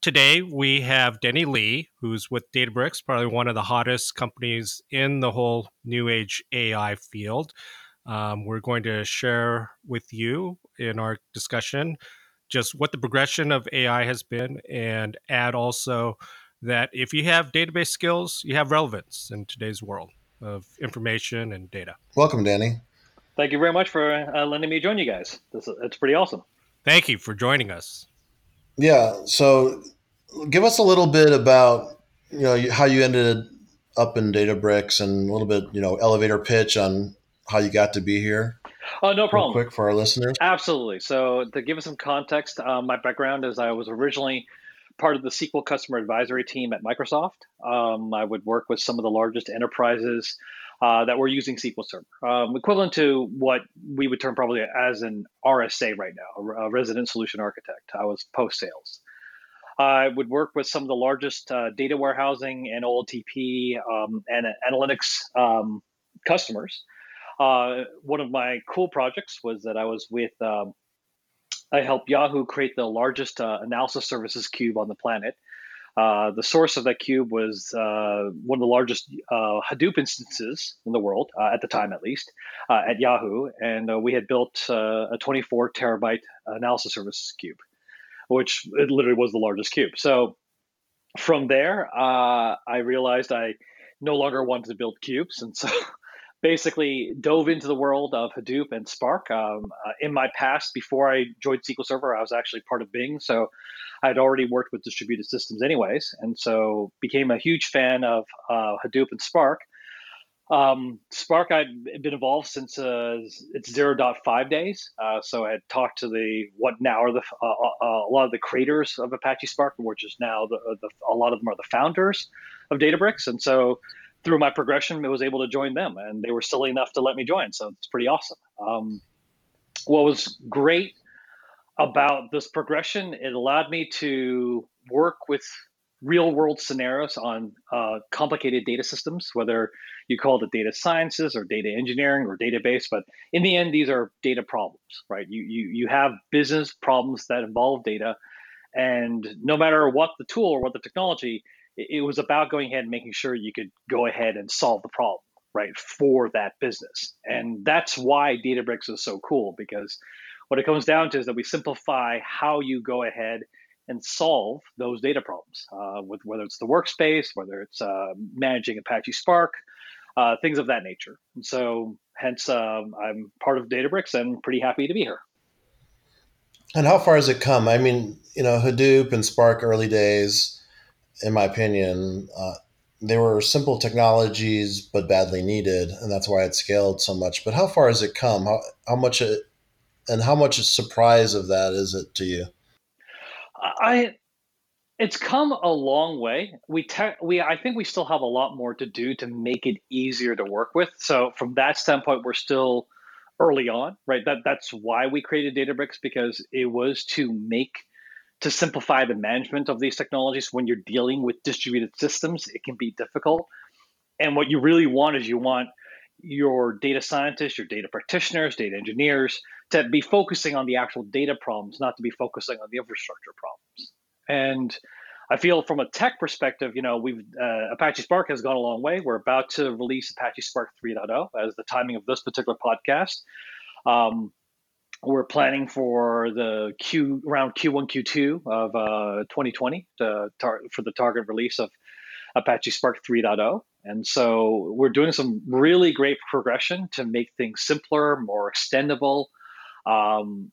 today we have Denny Lee, who's with Databricks, probably one of the hottest companies in the whole new age AI field. Um, we're going to share with you in our discussion just what the progression of AI has been and add also that if you have database skills, you have relevance in today's world of information and data. Welcome, Danny. Thank you very much for uh, letting me join you guys. This, it's pretty awesome. Thank you for joining us. Yeah. So, give us a little bit about you know how you ended up in Databricks and a little bit you know elevator pitch on how you got to be here. Oh, no problem. Real quick for our listeners. Absolutely. So, to give us some context, um, my background is I was originally part of the SQL customer advisory team at Microsoft. Um, I would work with some of the largest enterprises uh, that were using SQL Server, um, equivalent to what we would term probably as an RSA right now, a resident solution architect. I was post sales. I would work with some of the largest uh, data warehousing and OLTP um, and analytics um, customers. Uh, one of my cool projects was that I was with um, I helped Yahoo create the largest uh, analysis services cube on the planet. Uh, the source of that cube was uh, one of the largest uh, Hadoop instances in the world, uh, at the time at least, uh, at Yahoo. And we had built a 24 terabyte analysis services cube, which it literally was the largest cube. So from there, I realized I no longer wanted to build cubes. And so basically dove into the world of Hadoop and Spark. Um, uh, in my past, before I joined SQL Server, I was actually part of Bing, so I'd already worked with distributed systems, anyways, and so became a huge fan of uh, Hadoop and Spark. Um, Spark, I'd been involved since uh, its 0.5 days. Uh, so I had talked to the what now are the uh, uh, a lot of the creators of Apache Spark, which is now the, the, a lot of them are the founders of Databricks, and so through my progression, I was able to join them, and they were silly enough to let me join. So it's pretty awesome. Um, what was great about this progression, it allowed me to work with real world scenarios on uh, complicated data systems, whether you call it data sciences or data engineering or database. But in the end, these are data problems, right? You, you, you have business problems that involve data. And no matter what the tool or what the technology, it was about going ahead and making sure you could go ahead and solve the problem right for that business. And that's why databricks is so cool because what it comes down to is that we simplify how you go ahead and solve those data problems uh, with whether it's the workspace whether it's uh, managing apache spark uh, things of that nature. And so hence um, i'm part of databricks and pretty happy to be here. And how far has it come? I mean you know hadoop and spark early days in my opinion, uh, they were simple technologies but badly needed, and that's why it scaled so much. But how far has it come? How how much it, and how much surprise of that is it to you? I it's come a long way. We te- we I think we still have a lot more to do to make it easier to work with. So from that standpoint, we're still early on, right? That that's why we created Databricks because it was to make to simplify the management of these technologies when you're dealing with distributed systems it can be difficult. And what you really want is you want your data scientists your data practitioners data engineers to be focusing on the actual data problems not to be focusing on the infrastructure problems. And i feel from a tech perspective you know we've uh, apache spark has gone a long way. We're about to release apache spark 3.0 as the timing of this particular podcast. Um, we're planning for the Q around Q1, Q2 of uh, 2020 to tar- for the target release of Apache Spark 3.0. And so we're doing some really great progression to make things simpler, more extendable. Um,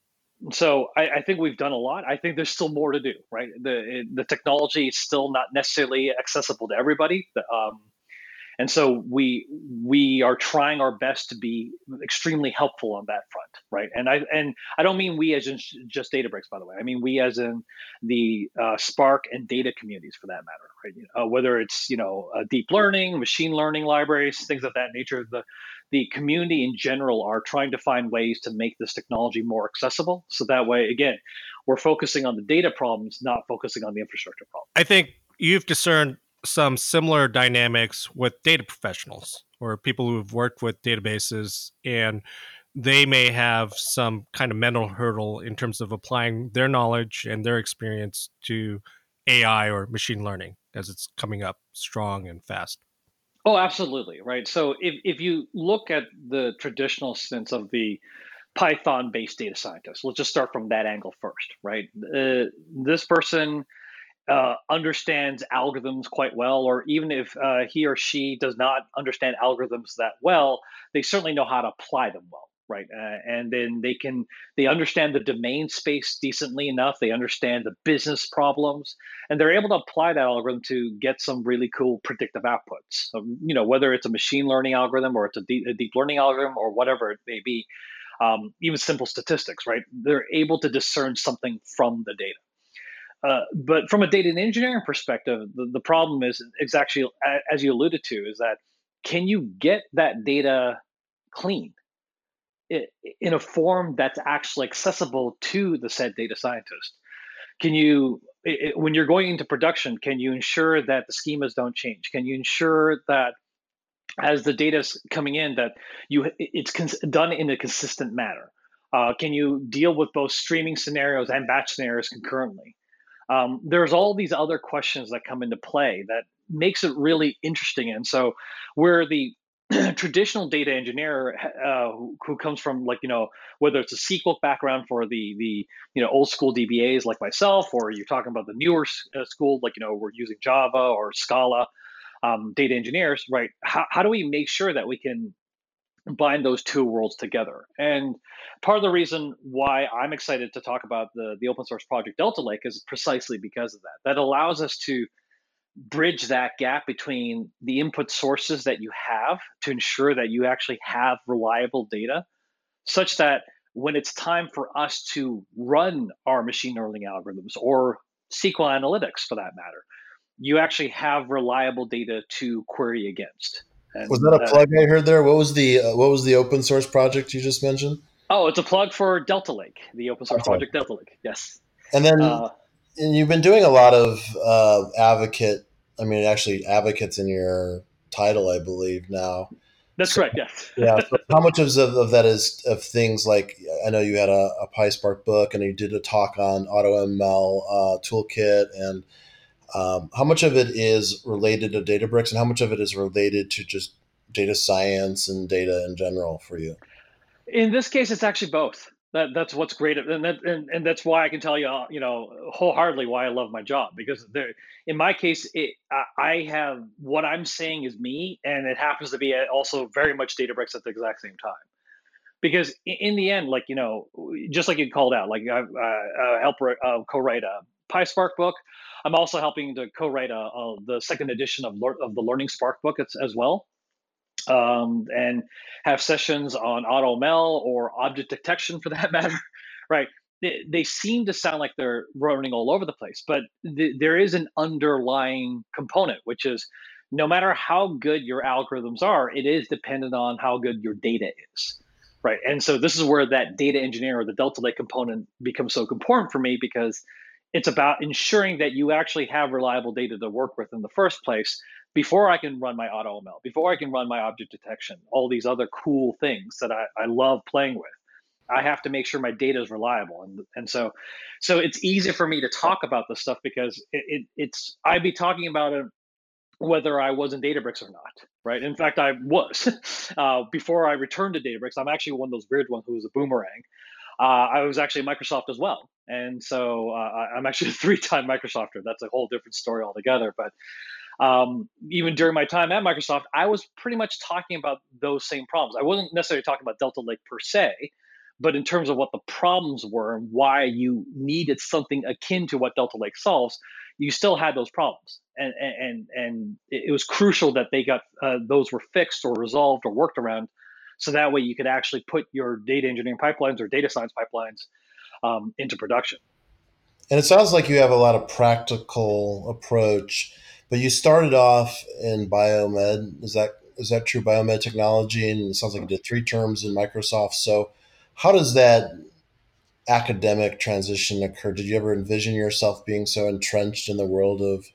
so I, I, think we've done a lot. I think there's still more to do, right? The the technology is still not necessarily accessible to everybody. Um, and so we we are trying our best to be extremely helpful on that front right? And i and i don't mean we as in just databricks by the way. I mean we as in the uh, spark and data communities for that matter right? Uh, whether it's you know uh, deep learning machine learning libraries things of that nature the the community in general are trying to find ways to make this technology more accessible. So that way again we're focusing on the data problems not focusing on the infrastructure problems i think you've discerned some similar dynamics with data professionals or people who have worked with databases and they may have some kind of mental hurdle in terms of applying their knowledge and their experience to AI or machine learning as it's coming up strong and fast? Oh, absolutely. Right. So if, if you look at the traditional sense of the Python based data scientist, let's just start from that angle first, right? Uh, this person uh, understands algorithms quite well, or even if uh, he or she does not understand algorithms that well, they certainly know how to apply them well right? Uh, and then they can they understand the domain space decently enough they understand the business problems and they're able to apply that algorithm to get some really cool predictive outputs. So, you know whether it's a machine learning algorithm or it's a deep, a deep learning algorithm or whatever it may be um, even simple statistics right? They're able to discern something from the data uh, but from a data and engineering perspective the, the problem is exactly as you alluded to is that can you get that data clean in a form that's actually accessible to the said data scientist? Can you, when you're going into production, can you ensure that the schemas don't change? Can you ensure that as the data is coming in, that you it's cons- done in a consistent manner? Uh, can you deal with both streaming scenarios and batch scenarios concurrently? Um, there's all these other questions that come into play that makes it really interesting. And so, where the traditional data engineer uh, who, comes from like you know whether it's a SQL background for the the you know old school DBAs like myself, or you're talking about the newer uh, school like you know we're using Java or Scala um, data engineers, right? How, how do we make sure that we can bind those two worlds together? And part of the reason why I'm excited to talk about the the open source project Delta Lake is precisely because of that. That allows us to bridge that gap between the input sources that you have to ensure that you actually have reliable data such that when it's time for us to run our machine learning algorithms or SQL analytics for that matter, you actually have reliable data to query against. And, was that a uh, plug I heard there? What was the uh, what was the open source project you just mentioned? Oh, it's a plug for Delta Lake, the open source okay. project Delta Lake. Yes. And then uh, and you've been doing a lot of uh, advocate. I mean, actually, advocates in your title, I believe now. That's so, correct. Yes. yeah. So how much of, of that is of things like I know you had a, a PySpark book and you did a talk on AutoML uh, toolkit, and um, how much of it is related to Databricks, and how much of it is related to just data science and data in general for you? In this case, it's actually both that that's what's great and that and, and that's why i can tell you uh, you know wholeheartedly why i love my job because there in my case it, i have what i'm saying is me and it happens to be also very much databricks at the exact same time because in the end like you know just like you called out like i uh, help uh, co-write a PySpark book. I'm also helping to co-write a, a, the second edition of, of the Learning Spark book as, as well um, and have sessions on AutoML or object detection for that matter, right? They, they, seem to sound like they're running all over the place, but th- there is an underlying component, which is no matter how good your algorithms are, it is dependent on how good your data is. Right. And so this is where that data engineer or the Delta Lake component becomes so important for me because it's about ensuring that you actually have reliable data to work with in the first place before I can run my AutoML, before I can run my object detection, all these other cool things that I, I love playing with. I have to make sure my data is reliable, and and so, so it's easy for me to talk about this stuff because it, it, it's I'd be talking about it whether I was in Databricks or not, right? In fact, I was uh, before I returned to Databricks. I'm actually one of those weird ones who was a boomerang. Uh, I was actually Microsoft as well, and so uh, I'm actually a three-time Microsofter. That's a whole different story altogether. But um, even during my time at Microsoft, I was pretty much talking about those same problems. I wasn't necessarily talking about Delta Lake per se, but in terms of what the problems were and why you needed something akin to what Delta Lake solves, you still had those problems, and and and it was crucial that they got uh, those were fixed or resolved or worked around, so that way you could actually put your data engineering pipelines or data science pipelines um, into production. And it sounds like you have a lot of practical approach but you started off in biomed. Is that is that true? Biomed technology, and it sounds like you did three terms in Microsoft. So, how does that academic transition occur? Did you ever envision yourself being so entrenched in the world of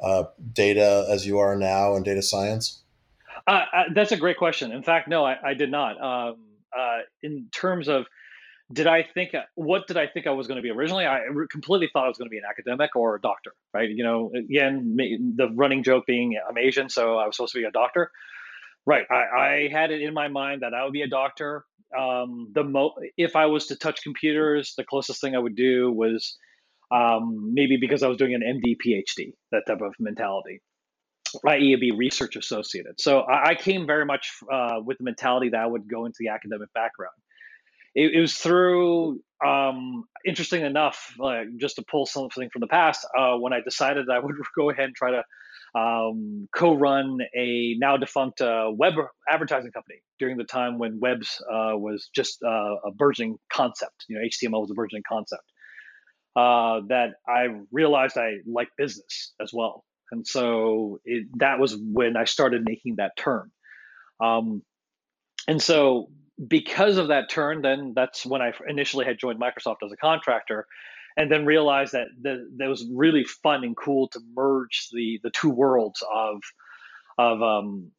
uh, data as you are now in data science? Uh, uh, that's a great question. In fact, no, I, I did not. Um, uh, in terms of did I think what did I think I was going to be originally? I completely thought I was going to be an academic or a doctor, right? You know, again, the running joke being I'm Asian, so I was supposed to be a doctor, right? I, I had it in my mind that I would be a doctor. Um, the mo if I was to touch computers, the closest thing I would do was um, maybe because I was doing an MD PhD, that type of mentality, i.e., be research associated. So I, I came very much uh, with the mentality that I would go into the academic background it, it was through um, interesting enough, like just to pull something from the past, uh, when I decided I would go ahead and try to um, co-run a now defunct uh, web advertising company during the time when webs uh, was just uh, a burgeoning concept. You know, HTML was a burgeoning concept. That I realized I like business as well, and so it, that was when I started making that turn. Um, and so because of that turn, then that's when I initially had joined Microsoft as a contractor, and then realized that that, that was really fun and cool to merge the the two worlds of of um,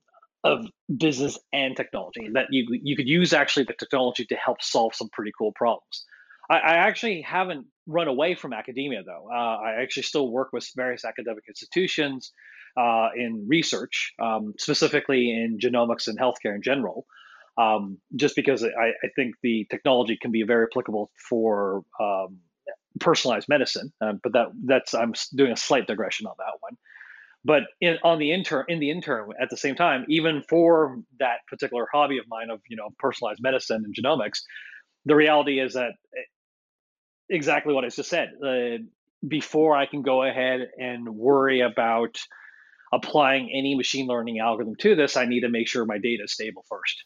of business and technology. That you you could use actually the technology to help solve some pretty cool problems. I, I actually haven't run away from academia though. Uh, I actually still work with various academic institutions uh, in research, um, specifically in genomics and healthcare in general um, just because I, I, think the technology can be very applicable for um, personalized medicine. Uh, but that that's I'm doing a slight digression on that one. But in, on the intern in the intern at the same time, even for that particular hobby of mine of you know personalized medicine and genomics, the reality is that eh, exactly what I just said. Uh, before I can go ahead and worry about applying any machine learning algorithm to this, I need to make sure my data is stable first.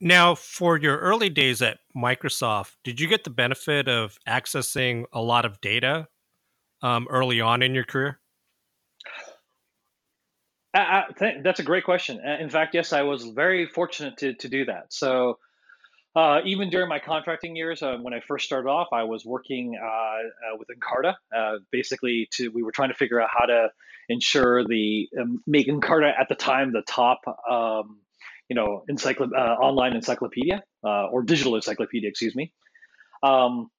Now, for your early days at Microsoft, did you get the benefit of accessing a lot of data um, early on in your career? I, I th- that's a great question. In fact, yes, I was very fortunate to, to do that. So, uh, even during my contracting years, uh, when I first started off, I was working uh, uh with Encarta. Uh, basically, to we were trying to figure out how to ensure the um, make Encarta at the time the top um, you know, encycl- uh, online encyclopedia or digital encyclopedia, excuse me. Um,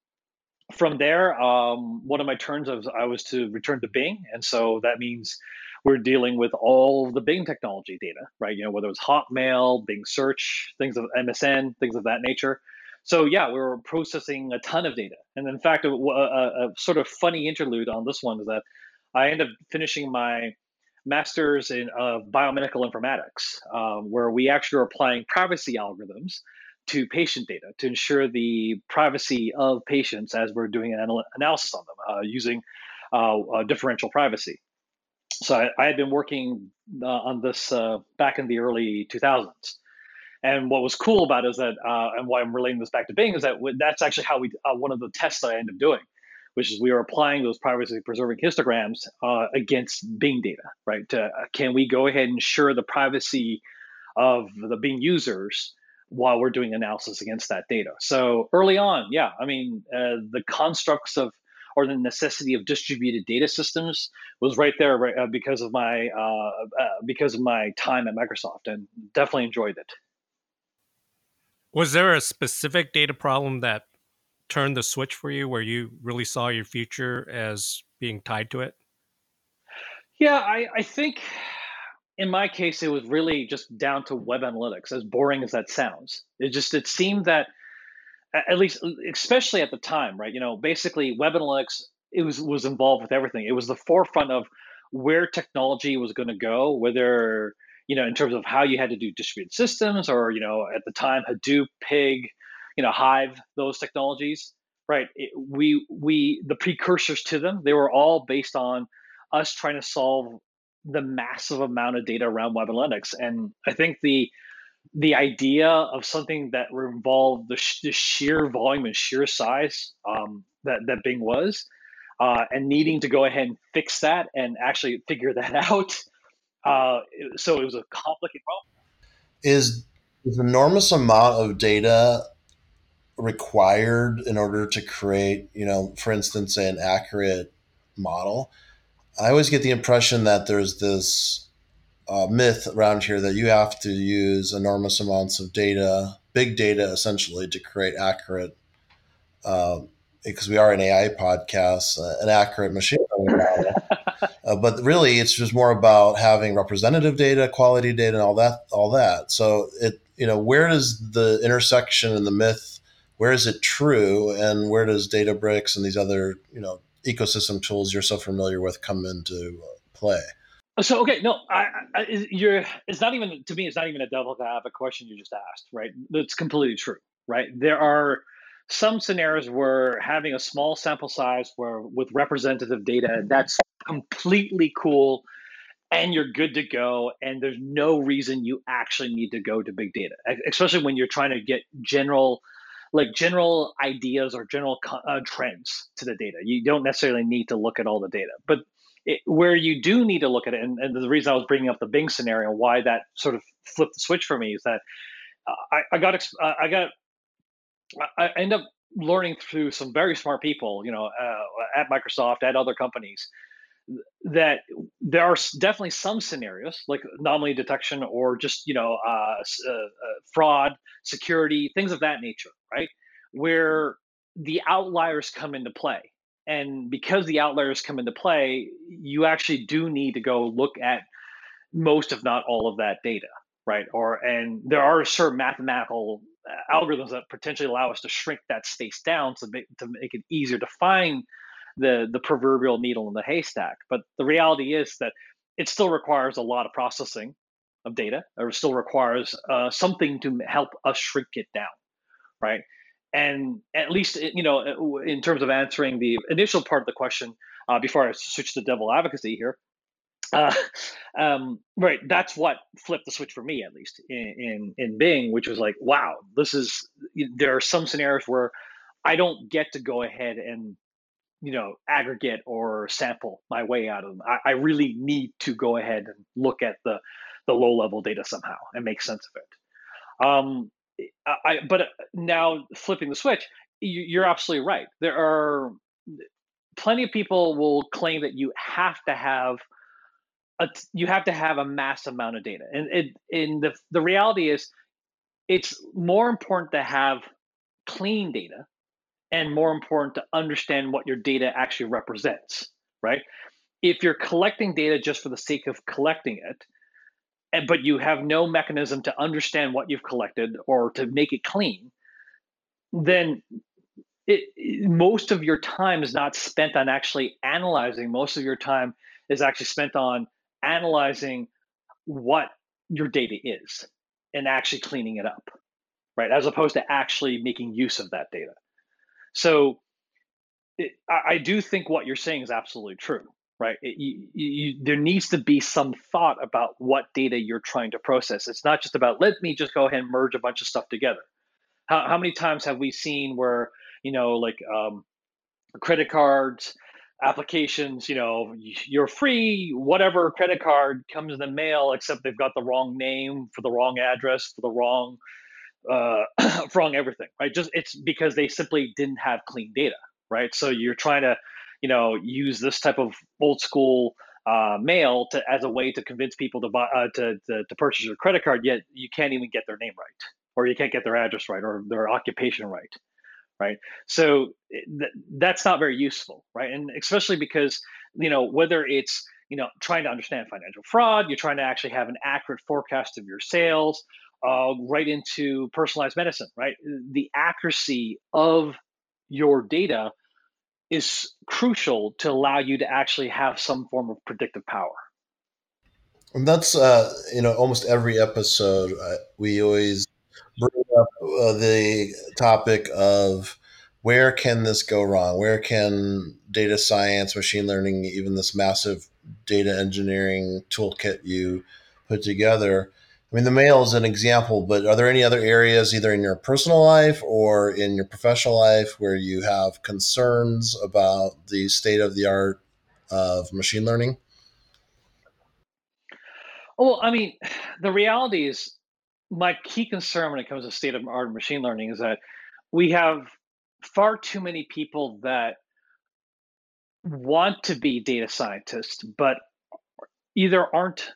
from there, um, one of my turns of I was to return to Bing, and so that means we're dealing with all the Bing technology data, right? You know, whether it's Hotmail, Bing Search, things of MSN, things of that nature. So yeah, we were processing a ton of data, and in fact, a, a, a sort of funny interlude on this one is that I ended up finishing my master's in uh, biomedical informatics, um, where we actually are applying privacy algorithms to patient data to ensure the privacy of patients as we're doing an anal- analysis on them uh, using uh differential privacy. So I, had been working uh, on this uh, back in the early 2000s. And what was cool about it is that, and why I'm relating this back to Bing is that that's actually how we, one of the tests that I ended up doing which is we are applying those privacy preserving histograms uh, against Bing data, right? To, can we go ahead and ensure the privacy of the Bing users while we're doing analysis against that data? So early on, yeah, I mean, uh, the constructs of or the necessity of distributed data systems was right there right, uh, because of my uh, uh, because of my time at Microsoft, and definitely enjoyed it. Was there a specific data problem that turned the switch for you where you really saw your future as being tied to it? Yeah, I, I think in my case it was really just down to web analytics, as boring as that sounds. It just it seemed that at least especially at the time, right? You know, basically web analytics it was was involved with everything. It was the forefront of where technology was going to go, whether you know in terms of how you had to do distributed systems or you know at the time Hadoop, Pig, you know hive those technologies right it, we we the precursors to them they were all based on us trying to solve the massive amount of data around web analytics and i think the the idea of something that involved the, sh- the sheer volume and sheer size um, that that Bing was, uh, and needing to go ahead and fix that and actually figure that out. Uh, so it was a complicated problem. Is is enormous amount of data required in order to create, you know, for instance, an accurate model. I always get the impression that there's this uh, myth around here that you have to use enormous amounts of data big data essentially to create accurate, uh, because we are an AI podcast, uh, an accurate machine uh, but really, it's just more about having representative data, quality data, and all that. All that. So it, you know, where does the intersection and the myth? Where is it true, and where does Databricks and these other, you know, ecosystem tools you're so familiar with come into play? So okay, no, I, I, you're. It's not even to me. It's not even a devil to have a question you just asked, right? That's completely true, right? There are some scenarios where having a small sample size, where with representative data, that's completely cool, and you're good to go, and there's no reason you actually need to go to big data, especially when you're trying to get general like general ideas or general uh, trends to the data. You don't necessarily need to look at all the data, but it, where you do need to look at it, and, and, the reason I was bringing up the Bing scenario, why that sort of flipped the switch for me is that uh, I, I, got uh, I got I end up learning through some very smart people, you know, uh, at Microsoft, at other companies, that there are definitely some scenarios like anomaly detection or just you know uh, uh, fraud, security, things of that nature, right? Where the outliers come into play and because the outliers come into play, you actually do need to go look at most, if not all, of that data, right? Or and there are certain mathematical uh, algorithms that potentially allow us to shrink that space down to make to make it easier to find the the proverbial needle in the haystack. But the reality is that it still requires a lot of processing of data, or still requires uh, something to help us shrink it down, right? And at least you know in terms of answering the initial part of the question uh, before i switch to devil advocacy here uh, um, right that's what flipped the switch for me at least in, in, in bing which was like wow this is there are some scenarios where i don't get to go ahead and you know aggregate or sample my way out of them i, I really need to go ahead and look at the the low level data somehow and make sense of it. Um, I, but uh, now flipping the switch, you're absolutely right. There are plenty of people will claim that you have to have a you have to have a mass amount of data, and it in the the reality is it's more important to have clean data and more important to understand what your data actually represents, right? If you're collecting data just for the sake of collecting it, and, but you have no mechanism to understand what you've collected or to make it clean, then it, most of your time is not spent on actually analyzing. Most of your time is actually spent on analyzing what your data is and actually cleaning it up, right? As opposed to actually making use of that data. So it, I, I do think what you're saying is absolutely true right? It, you, you, there needs to be some thought about what data you're trying to process. It's not just about let me just go ahead and merge a bunch of stuff together. How, how many times have we seen where you know like um, credit cards, applications, you know, you're free, whatever credit card comes in the mail, except they've got the wrong name for the wrong address for the wrong uh, wrong everything, right? Just it's because they simply didn't have clean data, right? So you're trying to you know use this type of old school uh, mail to as a way to convince people to buy uh, to, to, to purchase your credit card. Yet you can't even get their name right, or you can't get their address right, or their occupation right, right? So th- that's not very useful, right? And especially because you know whether it's you know trying to understand financial fraud, you're trying to actually have an accurate forecast of your sales, uh, right into personalized medicine, right? The accuracy of your data is crucial to allow you to actually have some form of predictive power. And that's uh, you know almost every episode uh, we always bring up uh, the topic of where can this go wrong? Where can data science, machine learning, even this massive data engineering toolkit you put together I mean, the mail is an example, but are there any other areas, either in your personal life or in your professional life, where you have concerns about the state of the art of machine learning? Well, I mean, the reality is my key concern when it comes to state of art of machine learning is that we have far too many people that want to be data scientists, but either aren't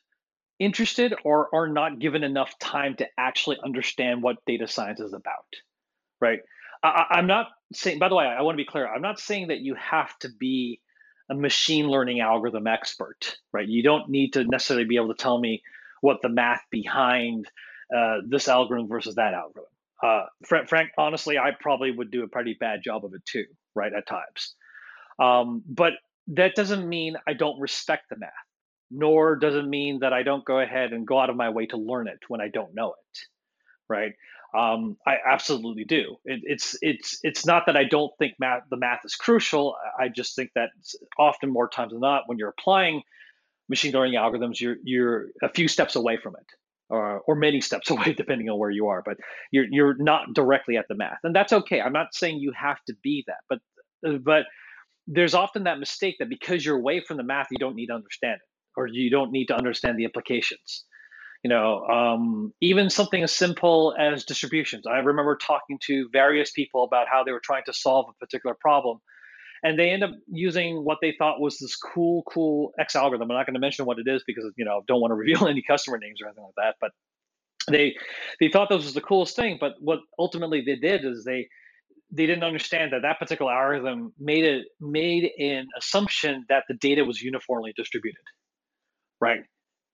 interested or are not given enough time to actually understand what data science is about, right? I, am not saying, by the way, I want to be clear. I'm not saying that you have to be a machine learning algorithm expert, right? You don't need to necessarily be able to tell me what the math behind uh, this algorithm versus that algorithm. Uh, Frank, Frank, honestly, I probably would do a pretty bad job of it too, right? At times, um, but that doesn't mean I don't respect the math, nor does it mean that I don't go ahead and go out of my way to learn it when I don't know it, right? Um, I absolutely do. It, it's it's it's not that I don't think math the math is crucial. I just think that often more times than not, when you're applying machine learning algorithms, you're you're a few steps away from it, or or many steps away, depending on where you are. But you're you're not directly at the math, and that's okay. I'm not saying you have to be that, but but there's often that mistake that because you're away from the math, you don't need to understand it, or you don't need to understand the implications. You know um, even something as simple as distributions. I remember talking to various people about how they were trying to solve a particular problem and they end up using what they thought was this cool cool x algorithm. I'm not going to mention what it is because you know don't want to reveal any customer names or anything like that but they they thought this was the coolest thing but what ultimately they did is they they didn't understand that that particular algorithm made it made an assumption that the data was uniformly distributed right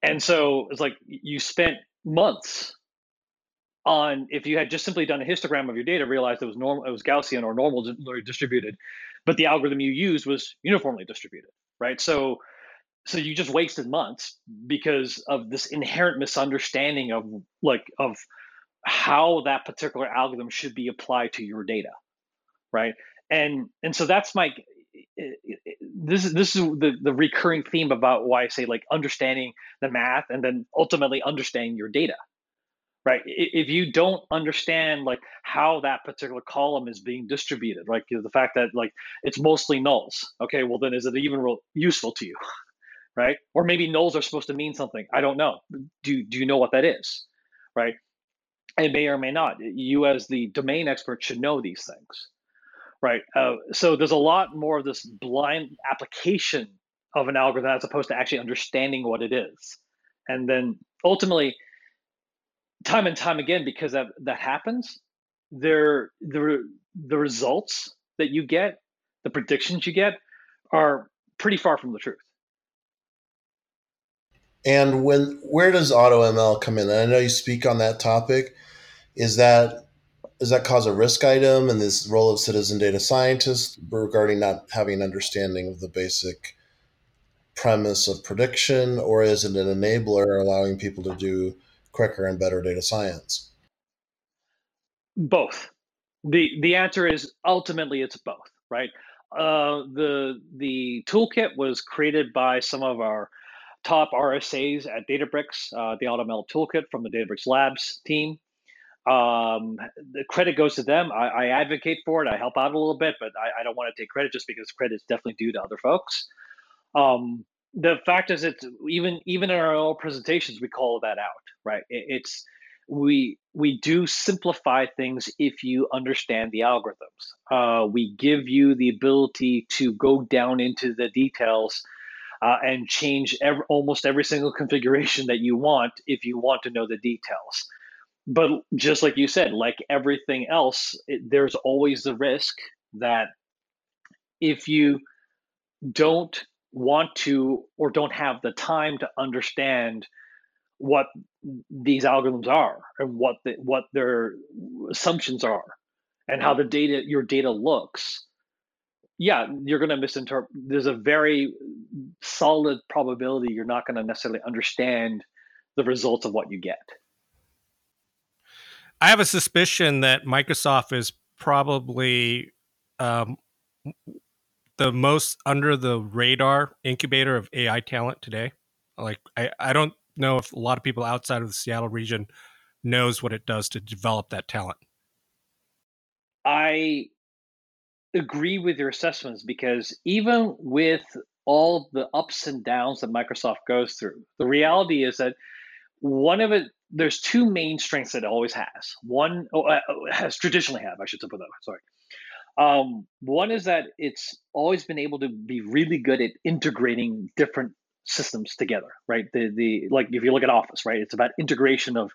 and so it's like you spent months on if you had just simply done a histogram of your data, realized it was normal, it was Gaussian or normal distributed, but the algorithm you used was uniformly distributed, right? So so you just wasted months because of this inherent misunderstanding of like of how that particular algorithm should be applied to your data right and and so that's my this is this is the, the recurring theme about why I say like understanding the math and then ultimately understanding your data. Right. If you don't understand like how that particular column is being distributed, like you know, the fact that like it's mostly nulls, okay, well then is it even real useful to you? Right. Or maybe nulls are supposed to mean something. I don't know. Do do you know what that is? Right. It may or may not. You as the domain expert should know these things right? Uh, so there's a lot more of this blind application of an algorithm as opposed to actually understanding what it is. And then ultimately, time and time again, because that, that happens, there the the results that you get, the predictions you get, are pretty far from the truth. And when where does AutoML come in? And I know you speak on that topic. Is that does that cause a risk item in this role of citizen data scientist regarding not having an understanding of the basic premise of prediction, or is it an enabler allowing people to do quicker and better data science? Both. the The answer is ultimately it's both, right? Uh, the the toolkit was created by some of our top RSAs at Databricks, uh, the AutoML toolkit from the Databricks Labs team. Um, the credit goes to them. I, I, advocate for it. I help out a little bit, but I, I don't want to take credit just because credit is definitely due to other folks. Um, the fact is, it's even even in our own presentations, we call that out, right? It, it's we we do simplify things if you understand the algorithms. Uh, we give you the ability to go down into the details uh, and change every, almost every single configuration that you want if you want to know the details but just like you said, like everything else, it, there's always the risk that if you don't want to or don't have the time to understand what these algorithms are and what the, what their assumptions are and how the data your data looks yeah you're going to misinterpret there's a very solid probability you're not going to necessarily understand the results of what you get I have a suspicion that Microsoft is probably um, the most under the radar incubator of AI talent today. Like, I, I don't know if a lot of people outside of the Seattle region knows what it does to develop that talent. I agree with your assessments because even with all the ups and downs that Microsoft goes through, the reality is that one of it there's two main strengths that it always has. One oh, uh, has traditionally have, I should put that. Sorry. Um, one is that it's always been able to be really good at integrating different systems together, right? The the like if you look at Office, right, it's about integration of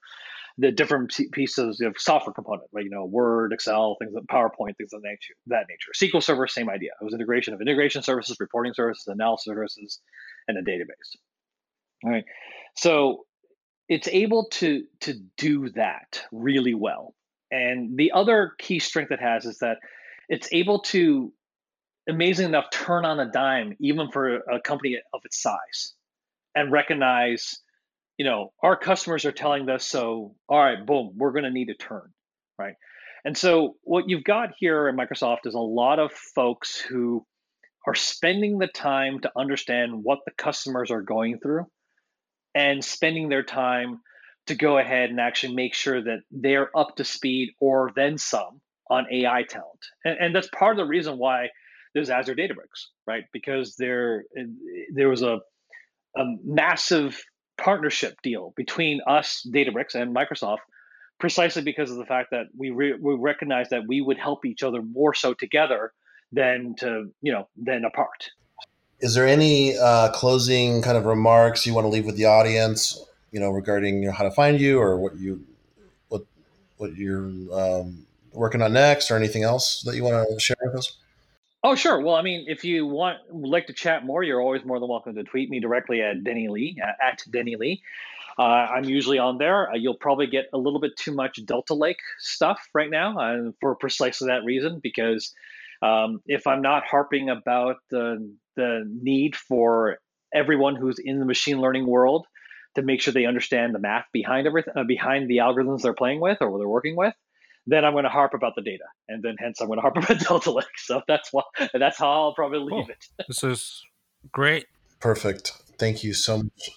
the different pieces of software component, right? You know, Word, Excel, things like PowerPoint, things of that nature. That nature. SQL Server, same idea. It was integration of integration services, reporting services, analysis services, and a database. All right. So it's able to to do that really well. And the other key strength it has is that it's able to, amazing enough, turn on a dime even for a company of its size, and recognize you know, our customers are telling us, so, all right, boom, we're going to need a turn, right? And so what you've got here at Microsoft is a lot of folks who are spending the time to understand what the customers are going through and spending their time to go ahead and actually make sure that they're up to speed or then some on AI talent. And, and that's part of the reason why there's Azure Databricks, right? Because there there was a, a massive partnership deal between us, Databricks, and Microsoft, precisely because of the fact that we re- we recognize that we would help each other more so together than to you know than apart. Is there any uh, closing kind of remarks you want to leave with the audience? You know, regarding you know, how to find you or what you what what you're um, working on next, or anything else that you want to share with us? Oh, sure. Well, I mean, if you want would like to chat more, you're always more than welcome to tweet me directly at Denny Lee at Denny Lee. Uh, I'm usually on there. Uh, you'll probably get a little bit too much Delta Lake stuff right now, uh, for precisely that reason. Because um, if I'm not harping about the the need for everyone who's in the machine learning world to make sure they understand the math behind everything, uh, behind the algorithms they're playing with or they're working with, then I'm going to harp about the data, and then hence I'm going to harp about Delta Lake. So that's why that's how I'll probably leave cool. it. this is great. Perfect. Thank you so much.